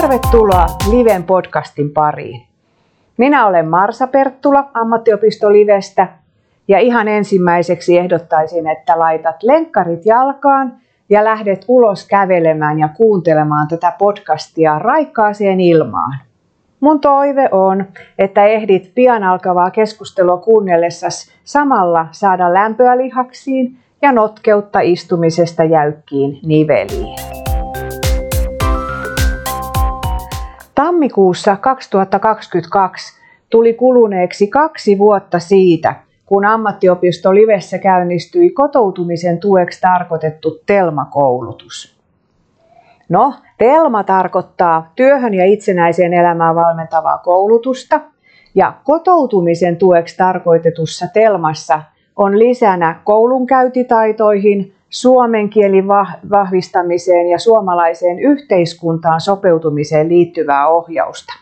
Tervetuloa Liven podcastin pariin. Minä olen Marsa Perttula Ammattiopisto Livestä ja ihan ensimmäiseksi ehdottaisin, että laitat lenkkarit jalkaan ja lähdet ulos kävelemään ja kuuntelemaan tätä podcastia raikkaaseen ilmaan. Mun toive on, että ehdit pian alkavaa keskustelua kuunnellessasi samalla saada lämpöä lihaksiin ja notkeutta istumisesta jäykkiin niveliin. Tammikuussa 2022 tuli kuluneeksi kaksi vuotta siitä, kun ammattiopisto Livessä käynnistyi kotoutumisen tueksi tarkoitettu Telma-koulutus. No, Telma tarkoittaa työhön ja itsenäiseen elämään valmentavaa koulutusta, ja kotoutumisen tueksi tarkoitetussa Telmassa on lisänä koulunkäytitaitoihin, suomen kielin vahvistamiseen ja suomalaiseen yhteiskuntaan sopeutumiseen liittyvää ohjausta.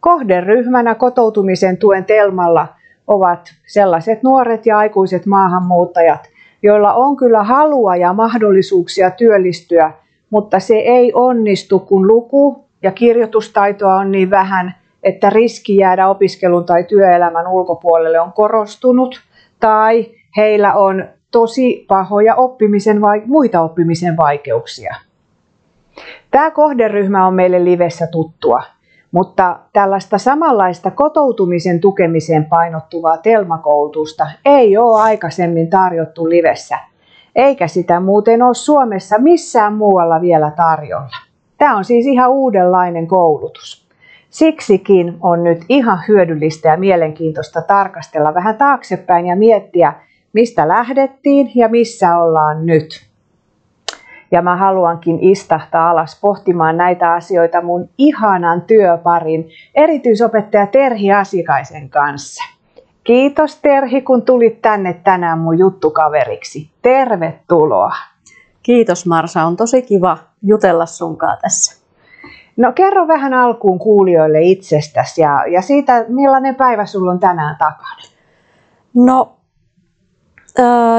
Kohderyhmänä kotoutumisen tuen Telmalla ovat sellaiset nuoret ja aikuiset maahanmuuttajat, joilla on kyllä halua ja mahdollisuuksia työllistyä, mutta se ei onnistu, kun luku- ja kirjoitustaitoa on niin vähän, että riski jäädä opiskelun tai työelämän ulkopuolelle on korostunut, tai heillä on tosi pahoja oppimisen vai muita oppimisen vaikeuksia. Tämä kohderyhmä on meille livessä tuttua. Mutta tällaista samanlaista kotoutumisen tukemiseen painottuvaa telmakoulutusta ei ole aikaisemmin tarjottu livessä, eikä sitä muuten ole Suomessa missään muualla vielä tarjolla. Tämä on siis ihan uudenlainen koulutus. Siksikin on nyt ihan hyödyllistä ja mielenkiintoista tarkastella vähän taaksepäin ja miettiä, mistä lähdettiin ja missä ollaan nyt. Ja mä haluankin istahtaa alas pohtimaan näitä asioita mun ihanan työparin erityisopettaja Terhi Asikaisen kanssa. Kiitos Terhi, kun tulit tänne tänään mun juttukaveriksi. Tervetuloa. Kiitos Marsa, on tosi kiva jutella sunkaan tässä. No kerro vähän alkuun kuulijoille itsestäsi ja, ja siitä, millainen päivä sulla on tänään takana. No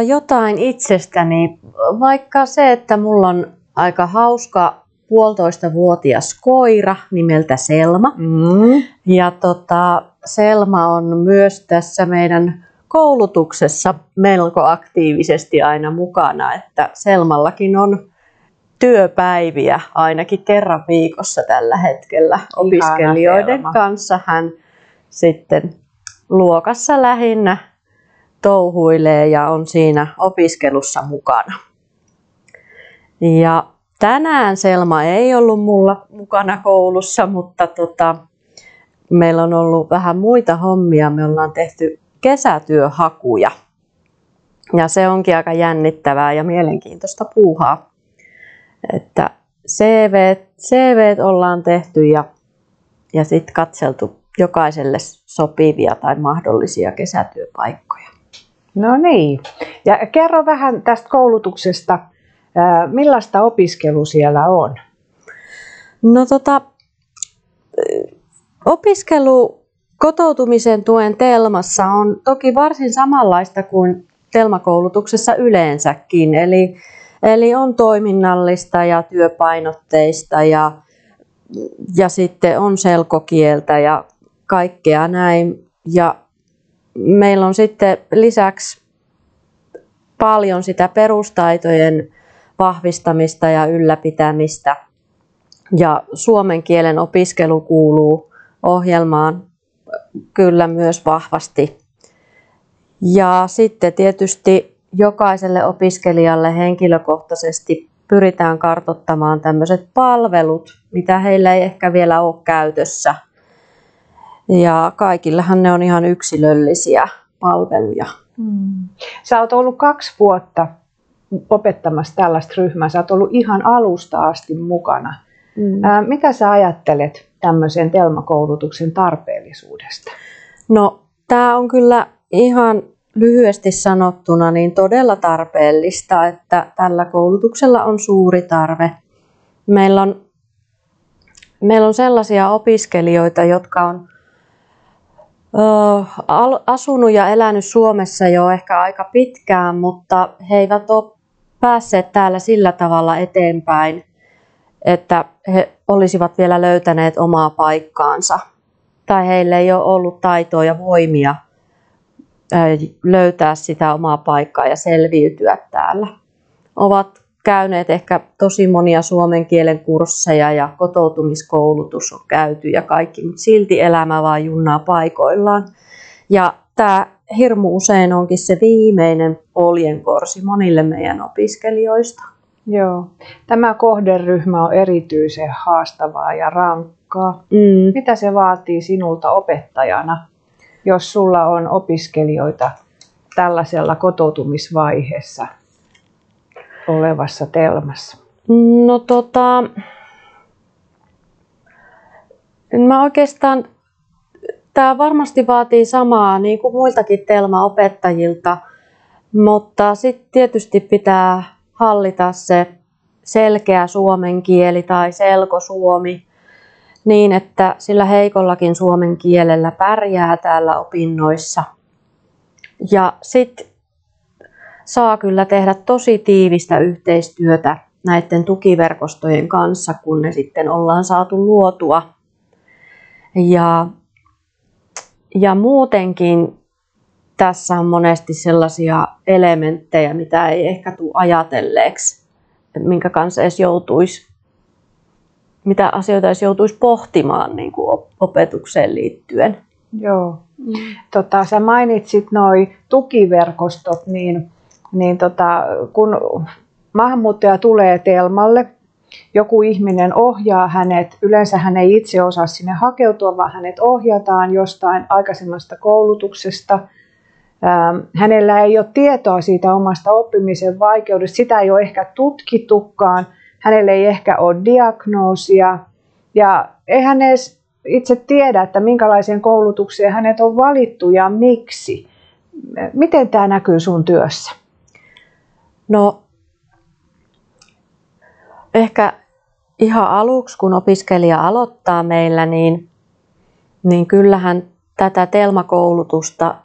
jotain itsestäni, vaikka se, että mulla on aika hauska puolitoista vuotias koira nimeltä Selma. Mm. Ja tota, Selma on myös tässä meidän koulutuksessa melko aktiivisesti aina mukana, että Selmallakin on työpäiviä ainakin kerran viikossa tällä hetkellä opiskelijoiden kanssa. Hän sitten luokassa lähinnä touhuilee ja on siinä opiskelussa mukana. Ja tänään Selma ei ollut mulla mukana koulussa, mutta tota, meillä on ollut vähän muita hommia. Me ollaan tehty kesätyöhakuja. Ja se onkin aika jännittävää ja mielenkiintoista puuhaa. Että CV, CV ollaan tehty ja, ja sitten katseltu jokaiselle sopivia tai mahdollisia kesätyöpaikkoja. No niin. Ja kerro vähän tästä koulutuksesta. Millaista opiskelu siellä on? No tota, opiskelu kotoutumisen tuen Telmassa on toki varsin samanlaista kuin Telmakoulutuksessa yleensäkin. Eli, eli on toiminnallista ja työpainotteista ja, ja sitten on selkokieltä ja kaikkea näin. Ja meillä on sitten lisäksi paljon sitä perustaitojen vahvistamista ja ylläpitämistä. Ja suomen kielen opiskelu kuuluu ohjelmaan kyllä myös vahvasti. Ja sitten tietysti jokaiselle opiskelijalle henkilökohtaisesti pyritään kartottamaan tämmöiset palvelut, mitä heillä ei ehkä vielä ole käytössä – ja kaikillahan ne on ihan yksilöllisiä palveluja. Mm. Sä oot ollut kaksi vuotta opettamassa tällaista ryhmää. Sä oot ollut ihan alusta asti mukana. Mm. Ää, mitä sä ajattelet tämmöisen telmakoulutuksen tarpeellisuudesta? No, tämä on kyllä ihan lyhyesti sanottuna niin todella tarpeellista, että tällä koulutuksella on suuri tarve. Meillä on, meillä on sellaisia opiskelijoita, jotka on asunut ja elänyt Suomessa jo ehkä aika pitkään, mutta he eivät ole päässeet täällä sillä tavalla eteenpäin, että he olisivat vielä löytäneet omaa paikkaansa. Tai heille ei ole ollut taitoa ja voimia löytää sitä omaa paikkaa ja selviytyä täällä. Ovat käyneet ehkä tosi monia suomen kielen kursseja ja kotoutumiskoulutus on käyty ja kaikki, mutta silti elämä vaan junnaa paikoillaan. Ja tämä hirmu usein onkin se viimeinen poljenkorsi monille meidän opiskelijoista. Joo. Tämä kohderyhmä on erityisen haastavaa ja rankkaa. Mm. Mitä se vaatii sinulta opettajana, jos sulla on opiskelijoita tällaisella kotoutumisvaiheessa olevassa telmassa? No tota, mä oikeastaan, tämä varmasti vaatii samaa niin kuin muiltakin telmaopettajilta, mutta sitten tietysti pitää hallita se selkeä suomen kieli tai selkosuomi niin, että sillä heikollakin suomen kielellä pärjää täällä opinnoissa. Ja sitten saa kyllä tehdä tosi tiivistä yhteistyötä näiden tukiverkostojen kanssa, kun ne sitten ollaan saatu luotua. Ja, ja muutenkin tässä on monesti sellaisia elementtejä, mitä ei ehkä tule ajatelleeksi, minkä kanssa edes joutuisi, mitä asioita edes joutuisi pohtimaan niin kuin opetukseen liittyen. Joo. Tota, sä mainitsit noin tukiverkostot, niin, niin tota, kun maahanmuuttaja tulee Telmalle, joku ihminen ohjaa hänet, yleensä hän ei itse osaa sinne hakeutua, vaan hänet ohjataan jostain aikaisemmasta koulutuksesta – Ähm, hänellä ei ole tietoa siitä omasta oppimisen vaikeudesta, sitä ei ole ehkä tutkittukaan, hänellä ei ehkä ole diagnoosia ja ei hän edes itse tiedä, että minkälaiseen koulutukseen hänet on valittu ja miksi. Miten tämä näkyy sun työssä? No ehkä ihan aluksi, kun opiskelija aloittaa meillä, niin, niin kyllähän tätä telmakoulutusta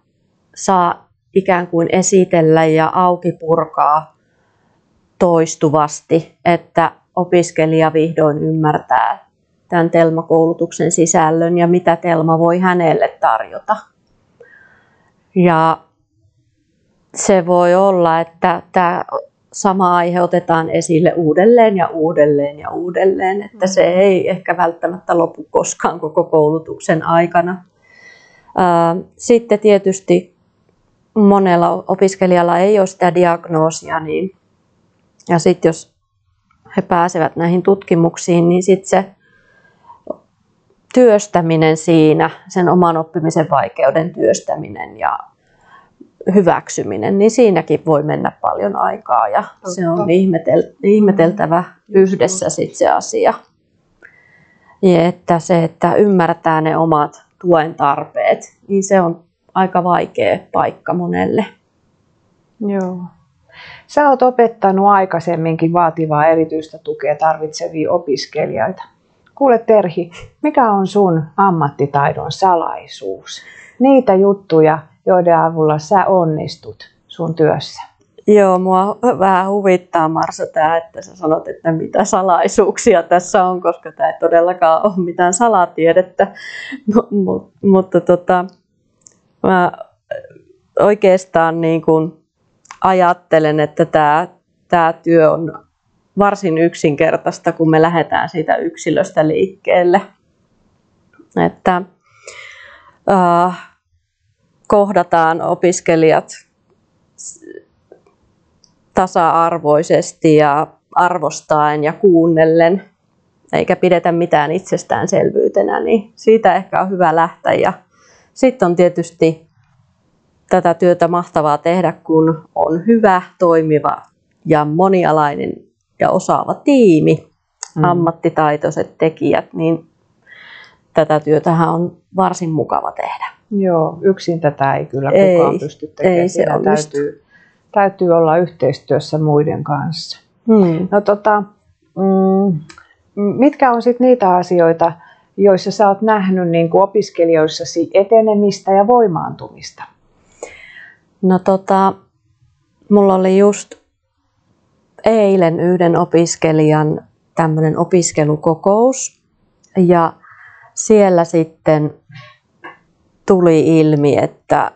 saa ikään kuin esitellä ja auki purkaa toistuvasti, että opiskelija vihdoin ymmärtää tämän Telma-koulutuksen sisällön ja mitä Telma voi hänelle tarjota. Ja se voi olla, että tämä sama aihe otetaan esille uudelleen ja uudelleen ja uudelleen, että se ei ehkä välttämättä lopu koskaan koko koulutuksen aikana. Sitten tietysti monella opiskelijalla ei ole sitä diagnoosia, niin, ja sitten jos he pääsevät näihin tutkimuksiin, niin sitten se työstäminen siinä, sen oman oppimisen vaikeuden työstäminen ja hyväksyminen, niin siinäkin voi mennä paljon aikaa ja Totta. se on ihmetel, ihmeteltävä yhdessä sitten se asia. Ja että se, että ymmärtää ne omat tuen tarpeet, niin se on aika vaikea paikka monelle. Joo. Sä oot opettanut aikaisemminkin vaativaa erityistä tukea tarvitsevia opiskelijoita. Kuule Terhi, mikä on sun ammattitaidon salaisuus? Niitä juttuja, joiden avulla sä onnistut sun työssä. Joo, mua vähän huvittaa Marsa tämä, että sä sanot, että mitä salaisuuksia tässä on, koska tämä ei todellakaan ole mitään salatiedettä. M- mutta tota, mä oikeastaan niin kuin ajattelen, että tämä, tämä työ on varsin yksinkertaista, kun me lähdetään siitä yksilöstä liikkeelle. Että äh, kohdataan opiskelijat tasa-arvoisesti ja arvostaen ja kuunnellen, eikä pidetä mitään itsestäänselvyytenä, niin siitä ehkä on hyvä lähteä ja sitten on tietysti tätä työtä mahtavaa tehdä, kun on hyvä, toimiva ja monialainen ja osaava tiimi, mm. ammattitaitoiset tekijät, niin tätä työtähän on varsin mukava tehdä. Joo, yksin tätä ei kyllä ei, kukaan pysty tekemään. Ei se täytyy, täytyy olla yhteistyössä muiden kanssa. Hmm. No, tota, mm, mitkä on sitten niitä asioita, joissa sä oot nähnyt niin kuin opiskelijoissasi etenemistä ja voimaantumista? No tota, mulla oli just eilen yhden opiskelijan tämmöinen opiskelukokous ja siellä sitten tuli ilmi, että,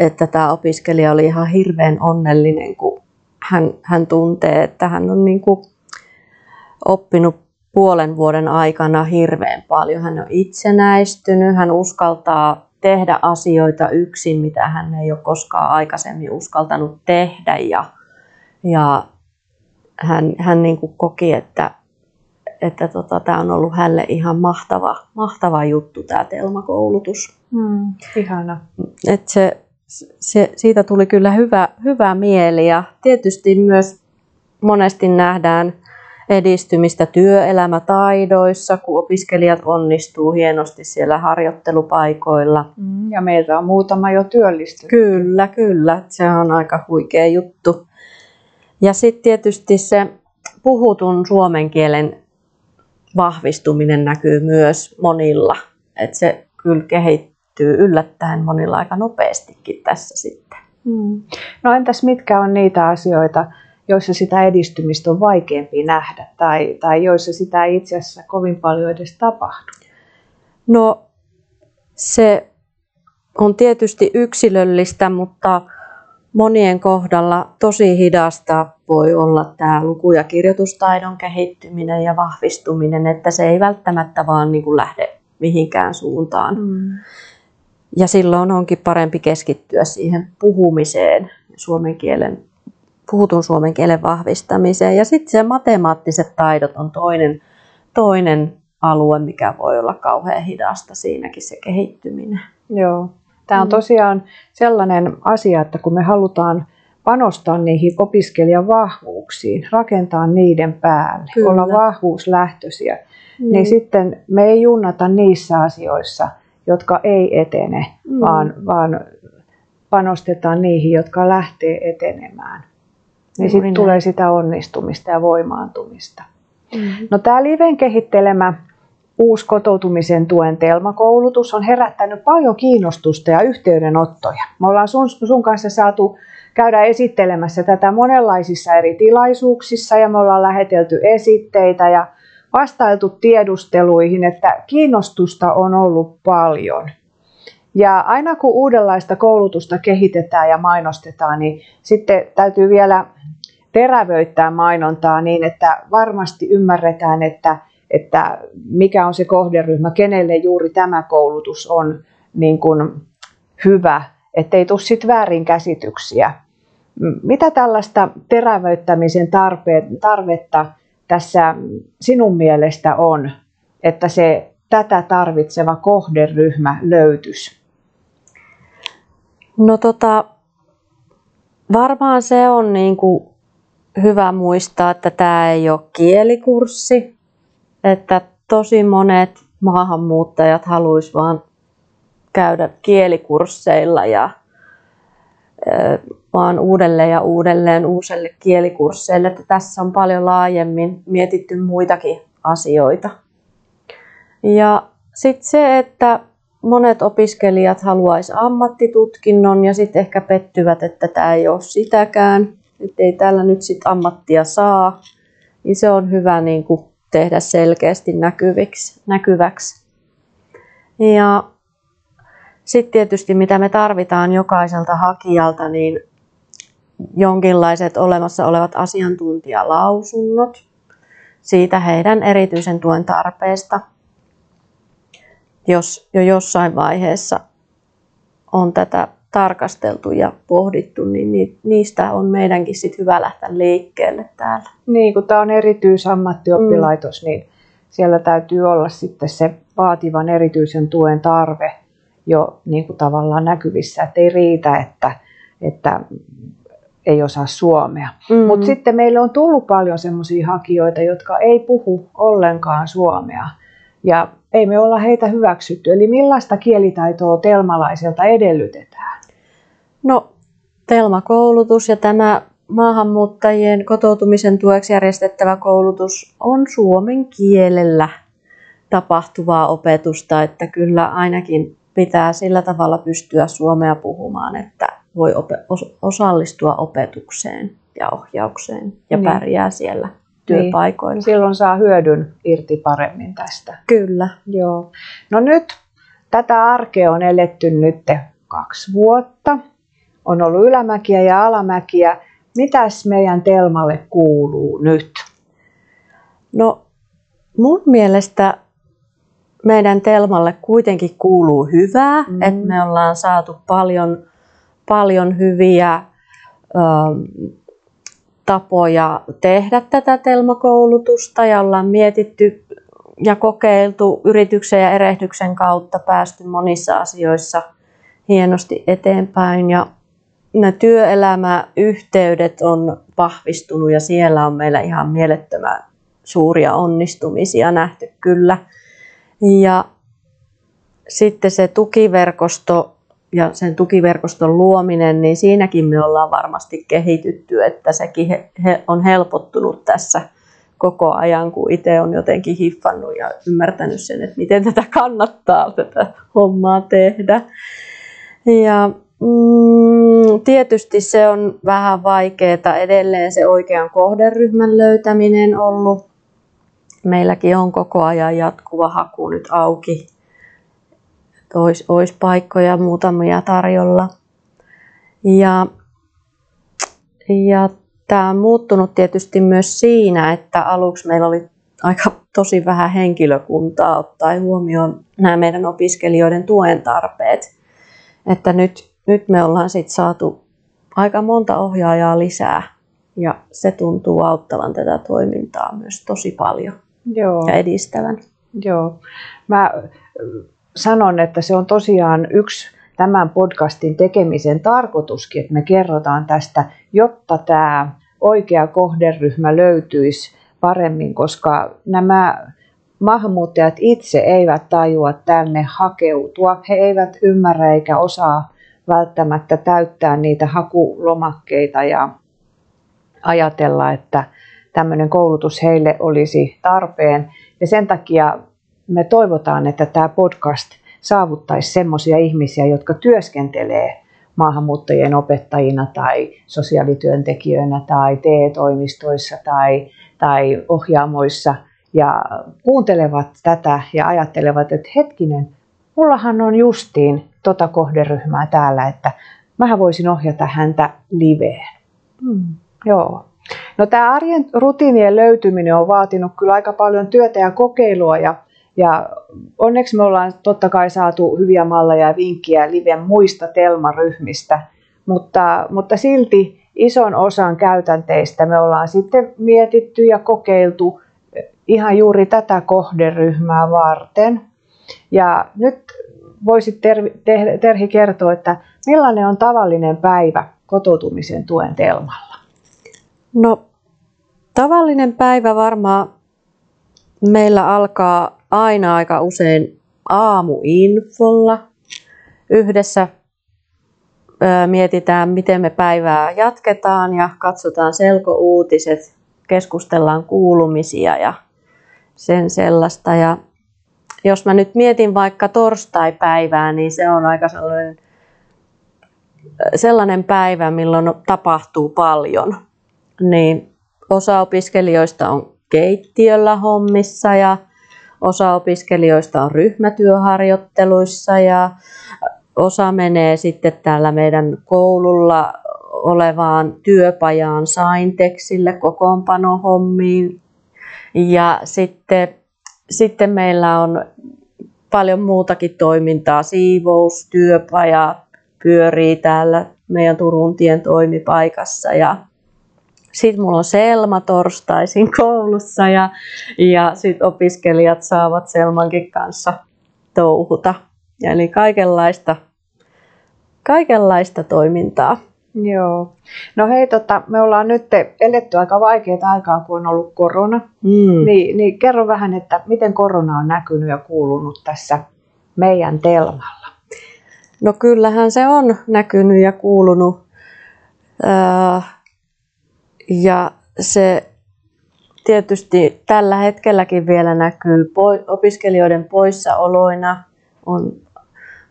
että tämä opiskelija oli ihan hirveän onnellinen, kun hän, hän tuntee, että hän on niin kuin oppinut puolen vuoden aikana hirveän paljon. Hän on itsenäistynyt, hän uskaltaa tehdä asioita yksin, mitä hän ei ole koskaan aikaisemmin uskaltanut tehdä. Ja, ja hän, hän niin kuin koki, että, että tota, tämä on ollut hänelle ihan mahtava, mahtava juttu, tämä Telma-koulutus. Mm, ihana. Et se, se, siitä tuli kyllä hyvä, hyvä mieli ja tietysti myös monesti nähdään edistymistä työelämätaidoissa, kun opiskelijat onnistuu hienosti siellä harjoittelupaikoilla. Mm, ja meiltä on muutama jo työllistynyt. Kyllä, kyllä. Se on aika huikea juttu. Ja sitten tietysti se puhutun suomen kielen vahvistuminen näkyy myös monilla. Et se kyllä kehittyy yllättäen monilla aika nopeastikin tässä sitten. Mm. No entäs mitkä on niitä asioita, joissa sitä edistymistä on vaikeampi nähdä tai, tai joissa sitä ei itse asiassa kovin paljon edes tapahdu? No se on tietysti yksilöllistä, mutta monien kohdalla tosi hidasta voi olla tämä luku- ja kirjoitustaidon kehittyminen ja vahvistuminen, että se ei välttämättä vaan niin kuin lähde mihinkään suuntaan. Mm. Ja silloin onkin parempi keskittyä siihen puhumiseen, suomen kielen puhutun suomen kielen vahvistamiseen. Ja sitten se matemaattiset taidot on toinen, toinen alue, mikä voi olla kauhean hidasta siinäkin se kehittyminen. Joo. Tämä on mm. tosiaan sellainen asia, että kun me halutaan panostaa niihin opiskelijan vahvuuksiin, rakentaa niiden päälle, Kyllä. olla vahvuuslähtöisiä, mm. niin sitten me ei junnata niissä asioissa, jotka ei etene, mm. vaan, vaan panostetaan niihin, jotka lähtee etenemään niin sitten tulee sitä onnistumista ja voimaantumista. Mm-hmm. No tämä Liven kehittelemä uusi kotoutumisen tuen Telma-koulutus on herättänyt paljon kiinnostusta ja yhteydenottoja. Me ollaan sun, sun kanssa saatu käydä esittelemässä tätä monenlaisissa eri tilaisuuksissa ja me ollaan lähetelty esitteitä ja vastailtu tiedusteluihin, että kiinnostusta on ollut paljon. Ja aina kun uudenlaista koulutusta kehitetään ja mainostetaan, niin sitten täytyy vielä terävöittää mainontaa niin, että varmasti ymmärretään, että, että mikä on se kohderyhmä, kenelle juuri tämä koulutus on niin kuin hyvä, ettei tule sitten väärinkäsityksiä. Mitä tällaista terävöittämisen tarvetta tässä sinun mielestä on, että se tätä tarvitseva kohderyhmä löytyisi? No tota, varmaan se on niin kuin hyvä muistaa, että tämä ei ole kielikurssi, että tosi monet maahanmuuttajat haluaisivat vaan käydä kielikursseilla ja vaan uudelleen ja uudelleen uusille kielikursseille. Että tässä on paljon laajemmin mietitty muitakin asioita. Ja sitten se, että monet opiskelijat haluaisivat ammattitutkinnon ja sitten ehkä pettyvät, että tämä ei ole sitäkään että ei täällä nyt sit ammattia saa, niin se on hyvä niin kuin tehdä selkeästi näkyviksi, näkyväksi. Ja sitten tietysti mitä me tarvitaan jokaiselta hakijalta, niin jonkinlaiset olemassa olevat asiantuntijalausunnot siitä heidän erityisen tuen tarpeesta, jos jo jossain vaiheessa on tätä tarkasteltu ja pohdittu, niin niistä on meidänkin sit hyvä lähteä liikkeelle täällä. Niin, kun tämä on erityisammattioppilaitos, mm. niin siellä täytyy olla sitten se vaativan erityisen tuen tarve jo niin kuin tavallaan näkyvissä, että ei riitä, että, että ei osaa suomea. Mm-hmm. Mutta sitten meille on tullut paljon sellaisia hakijoita, jotka ei puhu ollenkaan suomea. Ja ei me olla heitä hyväksytty. Eli millaista kielitaitoa telmalaiselta edellytetään? No, Telma-koulutus ja tämä maahanmuuttajien kotoutumisen tueksi järjestettävä koulutus on suomen kielellä tapahtuvaa opetusta, että kyllä ainakin pitää sillä tavalla pystyä suomea puhumaan, että voi osallistua opetukseen ja ohjaukseen ja niin. pärjää siellä. työpaikoilla. Niin. Silloin saa hyödyn irti paremmin tästä. Kyllä. Joo. No nyt tätä arkea on eletty nyt kaksi vuotta. On ollut ylämäkiä ja alamäkiä. Mitäs meidän Telmalle kuuluu nyt? No mun mielestä meidän Telmalle kuitenkin kuuluu hyvää, mm. että me ollaan saatu paljon, paljon hyviä ö, tapoja tehdä tätä Telmakoulutusta ja ollaan mietitty ja kokeiltu yrityksen ja erehdyksen kautta päästy monissa asioissa hienosti eteenpäin ja nämä työelämäyhteydet on vahvistunut ja siellä on meillä ihan mielettömän suuria onnistumisia nähty kyllä. Ja sitten se tukiverkosto ja sen tukiverkoston luominen, niin siinäkin me ollaan varmasti kehitytty, että sekin he, he on helpottunut tässä koko ajan, kun itse on jotenkin hiffannut ja ymmärtänyt sen, että miten tätä kannattaa tätä hommaa tehdä. Ja mm, tietysti se on vähän vaikeaa edelleen se oikean kohderyhmän löytäminen ollut meilläkin on koko ajan jatkuva haku nyt auki. Olisi, olisi paikkoja muutamia tarjolla. Ja, ja tämä on muuttunut tietysti myös siinä, että aluksi meillä oli aika tosi vähän henkilökuntaa ottaen huomioon nämä meidän opiskelijoiden tuen tarpeet. Että nyt, nyt me ollaan sitten saatu aika monta ohjaajaa lisää ja se tuntuu auttavan tätä toimintaa myös tosi paljon. Joo. ja edistävän. Joo. Mä sanon, että se on tosiaan yksi tämän podcastin tekemisen tarkoituskin, että me kerrotaan tästä, jotta tämä oikea kohderyhmä löytyisi paremmin, koska nämä maahanmuuttajat itse eivät tajua tänne hakeutua. He eivät ymmärrä eikä osaa välttämättä täyttää niitä hakulomakkeita ja ajatella, että tämmöinen koulutus heille olisi tarpeen. Ja sen takia me toivotaan, että tämä podcast saavuttaisi semmoisia ihmisiä, jotka työskentelee maahanmuuttajien opettajina tai sosiaalityöntekijöinä tai TE-toimistoissa tai, tai ohjaamoissa ja kuuntelevat tätä ja ajattelevat, että hetkinen, mullahan on justiin tota kohderyhmää täällä, että mä voisin ohjata häntä liveen. Hmm. Joo. No tämä arjen rutiinien löytyminen on vaatinut kyllä aika paljon työtä ja kokeilua ja, ja onneksi me ollaan totta kai saatu hyviä malleja ja vinkkiä Liven muista telmaryhmistä, mutta, mutta silti ison osan käytänteistä me ollaan sitten mietitty ja kokeiltu ihan juuri tätä kohderyhmää varten. Ja nyt voisit Terhi, Terhi kertoa, että millainen on tavallinen päivä kotoutumisen tuen Telmalla? No tavallinen päivä varmaan meillä alkaa aina aika usein aamuinfolla. Yhdessä mietitään, miten me päivää jatketaan ja katsotaan selkouutiset, keskustellaan kuulumisia ja sen sellaista. Ja jos mä nyt mietin vaikka torstai-päivää, niin se on aika sellainen, sellainen päivä, milloin tapahtuu paljon niin osa opiskelijoista on keittiöllä hommissa ja osa opiskelijoista on ryhmätyöharjoitteluissa ja osa menee sitten täällä meidän koululla olevaan työpajaan Saintexille kokoonpanohommiin. Ja sitten, sitten meillä on paljon muutakin toimintaa, siivous, työpaja pyörii täällä meidän Turun tien toimipaikassa ja sitten mulla on Selma torstaisin koulussa ja, ja sitten opiskelijat saavat Selmankin kanssa touhuta. Eli kaikenlaista, kaikenlaista toimintaa. Joo. No hei, tota, me ollaan nyt eletty aika vaikeaa aikaa, kun on ollut korona. Mm. Niin, niin kerro vähän, että miten korona on näkynyt ja kuulunut tässä meidän Telmalla? No kyllähän se on näkynyt ja kuulunut. Äh, ja se tietysti tällä hetkelläkin vielä näkyy opiskelijoiden poissaoloina. On,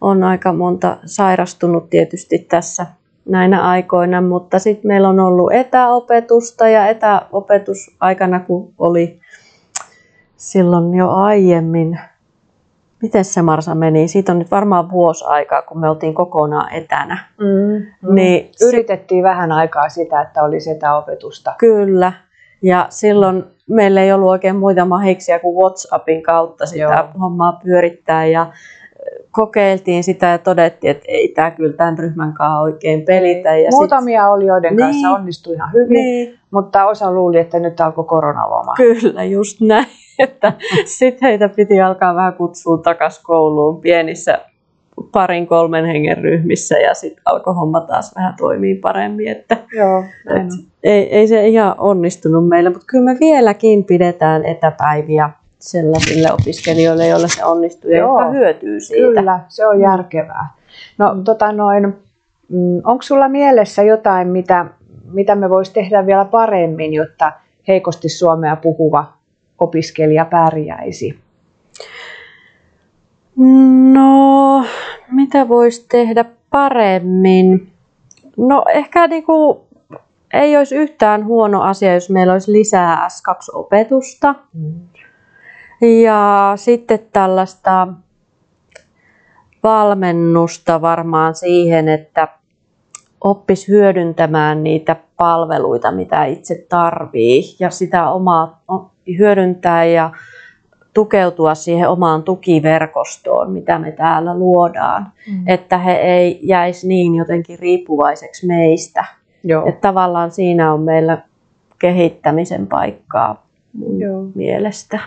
on aika monta sairastunut tietysti tässä näinä aikoina, mutta sitten meillä on ollut etäopetusta ja etäopetusaikana, kun oli silloin jo aiemmin, miten se Marsa meni? Siitä on nyt varmaan vuosi aikaa, kun me oltiin kokonaan etänä. Mm, mm. Niin Yritettiin vähän aikaa sitä, että oli etäopetusta. Kyllä. Ja silloin meillä ei ollut oikein muita mahiksia kuin WhatsAppin kautta sitä Joo. hommaa pyörittää. Ja kokeiltiin sitä ja todettiin, että ei tämä kyllä tämän ryhmän kanssa oikein pelitä. Ja Muutamia sit... oli, joiden niin. kanssa onnistui ihan hyvin, niin. mutta osa luuli, että nyt alkoi koronaloma. Kyllä, just näin. Että sitten heitä piti alkaa vähän kutsua takaisin kouluun pienissä parin kolmen hengen ryhmissä ja sitten alkoi homma taas vähän toimii paremmin. Että, Joo, et, ei, ei se ihan onnistunut meillä, mutta kyllä me vieläkin pidetään etäpäiviä sellaisille opiskelijoille, joille se onnistuu ja jotka hyötyy siitä. Kyllä, se on järkevää. No, mm. tota noin, mm, onko sulla mielessä jotain, mitä, mitä me voisi tehdä vielä paremmin, jotta heikosti suomea puhuva opiskelija pärjäisi? No, mitä voisi tehdä paremmin? No ehkä niinku, ei olisi yhtään huono asia, jos meillä olisi lisää S2-opetusta. Mm. Ja sitten tällaista valmennusta varmaan siihen, että oppis hyödyntämään niitä palveluita, mitä itse tarvii ja sitä omaa hyödyntää ja tukeutua siihen omaan tukiverkostoon, mitä me täällä luodaan, mm. että he ei jäisi niin jotenkin riippuvaiseksi meistä. Joo. Että tavallaan siinä on meillä kehittämisen paikkaa mun Joo. mielestä.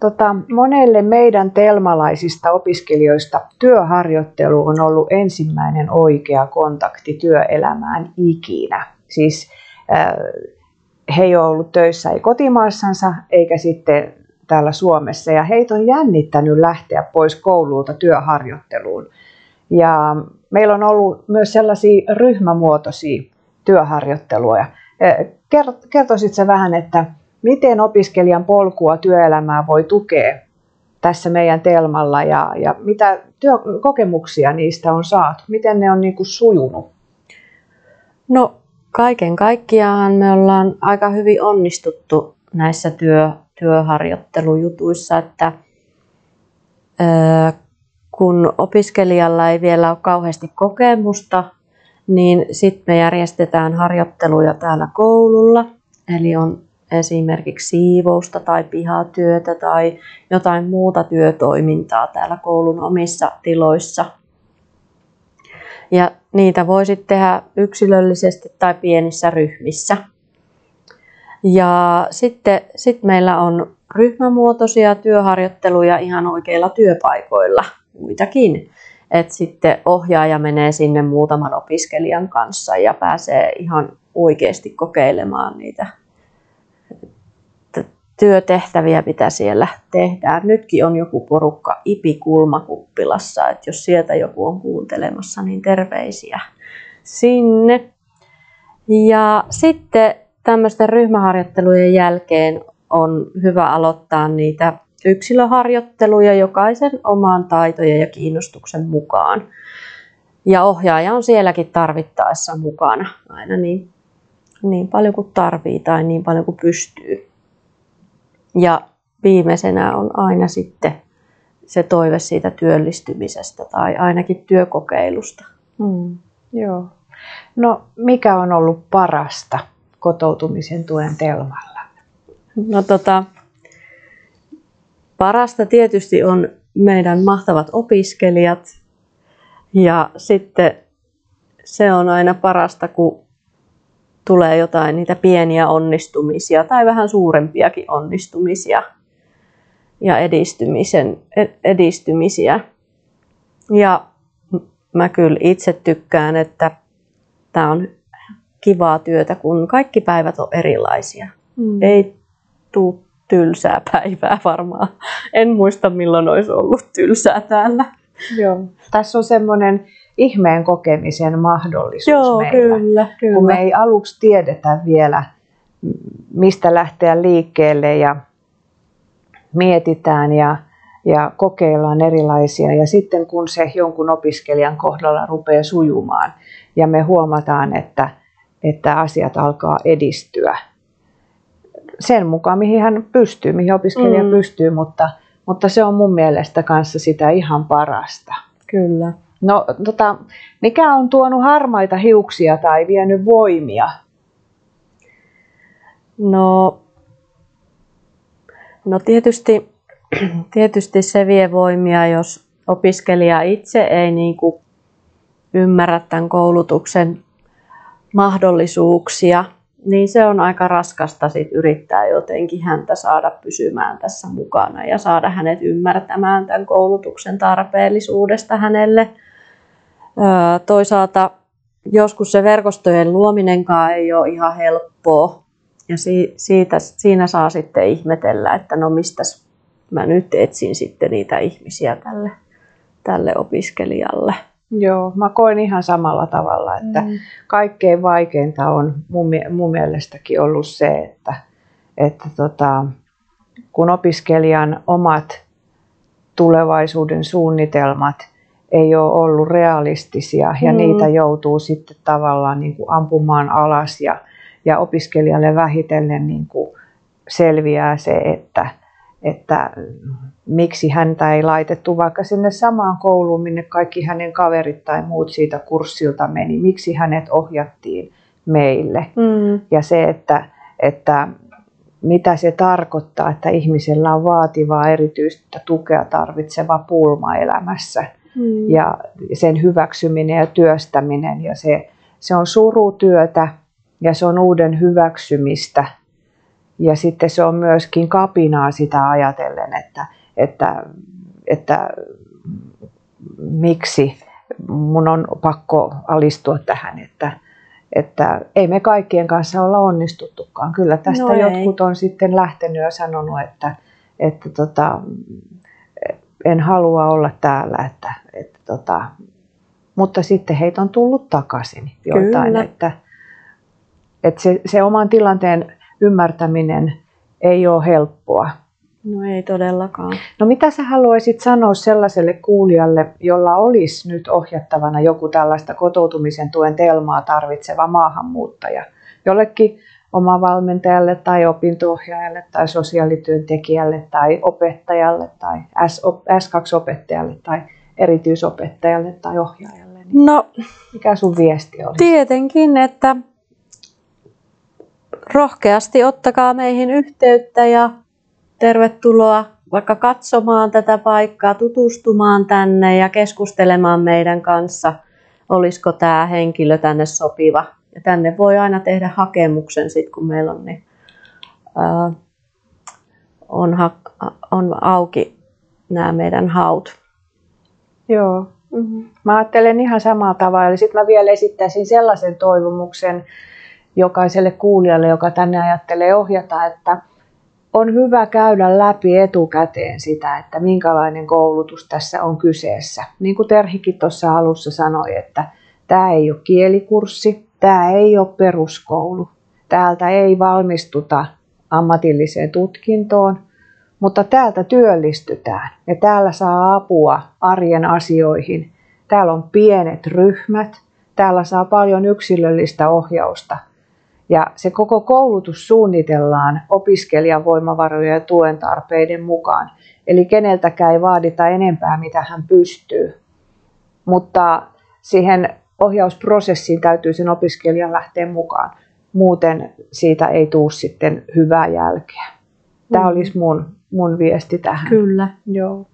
Tota, monelle meidän telmalaisista opiskelijoista työharjoittelu on ollut ensimmäinen oikea kontakti työelämään ikinä. Siis äh, he ei ole ollut töissä ei kotimaassansa eikä sitten täällä Suomessa ja heitä on jännittänyt lähteä pois koululta työharjoitteluun. Ja meillä on ollut myös sellaisia ryhmämuotoisia työharjoitteluja. Kertoisitko vähän, että miten opiskelijan polkua työelämää voi tukea tässä meidän Telmalla ja, ja mitä työkokemuksia niistä on saatu? Miten ne on niin kuin sujunut? No kaiken kaikkiaan me ollaan aika hyvin onnistuttu näissä työ, työharjoittelujutuissa, että kun opiskelijalla ei vielä ole kauheasti kokemusta, niin sitten me järjestetään harjoitteluja täällä koululla. Eli on esimerkiksi siivousta tai pihatyötä tai jotain muuta työtoimintaa täällä koulun omissa tiloissa. Ja niitä voi sitten tehdä yksilöllisesti tai pienissä ryhmissä. Ja sitten sit meillä on ryhmämuotoisia työharjoitteluja ihan oikeilla työpaikoilla, muitakin. Et sitten ohjaaja menee sinne muutaman opiskelijan kanssa ja pääsee ihan oikeasti kokeilemaan niitä työtehtäviä, mitä siellä tehdään. Nytkin on joku porukka IPI että jos sieltä joku on kuuntelemassa, niin terveisiä sinne. Ja sitten tämmöisten ryhmäharjoittelujen jälkeen on hyvä aloittaa niitä yksilöharjoitteluja jokaisen omaan taitojen ja kiinnostuksen mukaan. Ja ohjaaja on sielläkin tarvittaessa mukana aina niin, niin paljon kuin tarvii tai niin paljon kuin pystyy. Ja viimeisenä on aina sitten se toive siitä työllistymisestä tai ainakin työkokeilusta. Mm, joo. No mikä on ollut parasta kotoutumisen tuen Telmalla? No tota, parasta tietysti on meidän mahtavat opiskelijat ja sitten se on aina parasta, kun tulee jotain niitä pieniä onnistumisia tai vähän suurempiakin onnistumisia ja edistymisen, edistymisiä. Ja mä kyllä itse tykkään, että tämä on kivaa työtä, kun kaikki päivät on erilaisia. Mm. Ei tuu tylsää päivää varmaan. En muista milloin olisi ollut tylsää täällä. Joo. Tässä on semmoinen ihmeen kokemisen mahdollisuus Joo, meillä. Kyllä, kyllä. Kun me ei aluksi tiedetä vielä, mistä lähteä liikkeelle ja mietitään ja, ja kokeillaan erilaisia. Ja sitten kun se jonkun opiskelijan kohdalla rupeaa sujumaan ja me huomataan, että, että asiat alkaa edistyä sen mukaan, mihin hän pystyy, mihin opiskelija mm. pystyy, mutta, mutta se on mun mielestä kanssa sitä ihan parasta. Kyllä. No, tota, mikä on tuonut harmaita hiuksia tai vienyt voimia? No, no tietysti, tietysti se vie voimia, jos opiskelija itse ei niin kuin ymmärrä tämän koulutuksen mahdollisuuksia, niin se on aika raskasta sit yrittää jotenkin häntä saada pysymään tässä mukana ja saada hänet ymmärtämään tämän koulutuksen tarpeellisuudesta hänelle. Toisaalta joskus se verkostojen luominenkaan ei ole ihan helppoa ja siitä, siinä saa sitten ihmetellä, että no mistä mä nyt etsin sitten niitä ihmisiä tälle, tälle opiskelijalle. Joo, mä koen ihan samalla tavalla, että mm. kaikkein vaikeinta on mun, mun mielestäkin ollut se, että, että tota, kun opiskelijan omat tulevaisuuden suunnitelmat ei ole ollut realistisia ja mm. niitä joutuu sitten tavallaan niin kuin ampumaan alas ja, ja opiskelijalle vähitellen niin kuin selviää se, että, että miksi häntä ei laitettu vaikka sinne samaan kouluun, minne kaikki hänen kaverit tai muut siitä kurssilta meni. Miksi hänet ohjattiin meille. Mm. Ja se, että, että mitä se tarkoittaa, että ihmisellä on vaativaa erityistä tukea tarvitseva pulma elämässä. Mm. Ja sen hyväksyminen ja työstäminen. Ja se, se on surutyötä ja se on uuden hyväksymistä – ja sitten se on myöskin kapinaa sitä ajatellen, että, että, että miksi mun on pakko alistua tähän, että, että ei me kaikkien kanssa olla onnistuttukaan. Kyllä tästä no jotkut on sitten lähtenyt ja sanonut, että, että tota, en halua olla täällä, että, että tota, mutta sitten heitä on tullut takaisin joitain, Kyllä. että, että se, se oman tilanteen ymmärtäminen ei ole helppoa. No ei todellakaan. No mitä sä haluaisit sanoa sellaiselle kuulijalle, jolla olisi nyt ohjattavana joku tällaista kotoutumisen tuen telmaa tarvitseva maahanmuuttaja? Jollekin oma valmentajalle tai opintoohjaajalle tai sosiaalityöntekijälle tai opettajalle tai S2-opettajalle tai erityisopettajalle tai ohjaajalle. Niin no, mikä sun viesti olisi? Tietenkin, että rohkeasti ottakaa meihin yhteyttä ja tervetuloa vaikka katsomaan tätä paikkaa, tutustumaan tänne ja keskustelemaan meidän kanssa, olisiko tämä henkilö tänne sopiva. Ja tänne voi aina tehdä hakemuksen sit, kun meillä on, niin, ää, on, ha, on auki nämä meidän haut. Joo. Mm-hmm. Mä ajattelen ihan samalla tavalla. Sitten mä vielä esittäisin sellaisen toivomuksen, jokaiselle kuulijalle, joka tänne ajattelee ohjata, että on hyvä käydä läpi etukäteen sitä, että minkälainen koulutus tässä on kyseessä. Niin kuin Terhikin tuossa alussa sanoi, että tämä ei ole kielikurssi, tämä ei ole peruskoulu, täältä ei valmistuta ammatilliseen tutkintoon, mutta täältä työllistytään ja täällä saa apua arjen asioihin. Täällä on pienet ryhmät, täällä saa paljon yksilöllistä ohjausta – ja se koko koulutus suunnitellaan opiskelijan voimavarojen ja tuen tarpeiden mukaan. Eli keneltäkään ei vaadita enempää, mitä hän pystyy. Mutta siihen ohjausprosessiin täytyy sen opiskelijan lähteä mukaan. Muuten siitä ei tule sitten hyvää jälkeä. Tämä mm. olisi mun, mun viesti tähän. Kyllä. Joo.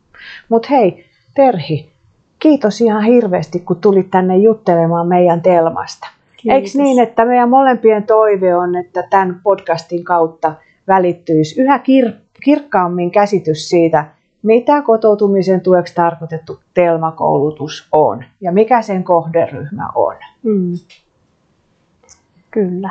Mutta hei, Terhi, kiitos ihan hirveästi, kun tulit tänne juttelemaan meidän Telmasta. Eikö niin, että meidän molempien toive on, että tämän podcastin kautta välittyisi yhä kir- kirkkaammin käsitys siitä, mitä kotoutumisen tueksi tarkoitettu telmakoulutus on ja mikä sen kohderyhmä on. Mm. Kyllä.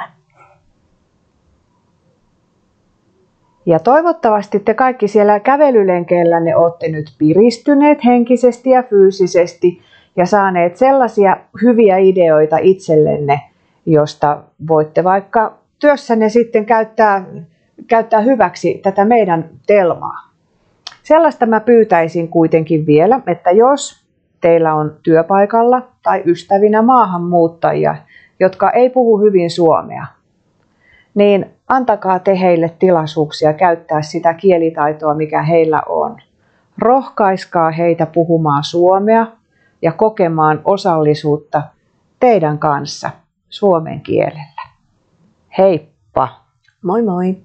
Ja toivottavasti te kaikki siellä kävelylenkeillä ne olette nyt piristyneet henkisesti ja fyysisesti ja saaneet sellaisia hyviä ideoita itsellenne, josta voitte vaikka työssänne sitten käyttää, käyttää hyväksi tätä meidän telmaa. Sellaista mä pyytäisin kuitenkin vielä, että jos teillä on työpaikalla tai ystävinä maahanmuuttajia, jotka ei puhu hyvin suomea, niin antakaa te heille tilaisuuksia käyttää sitä kielitaitoa, mikä heillä on. Rohkaiskaa heitä puhumaan suomea ja kokemaan osallisuutta teidän kanssa suomen kielellä. Heippa! Moi moi!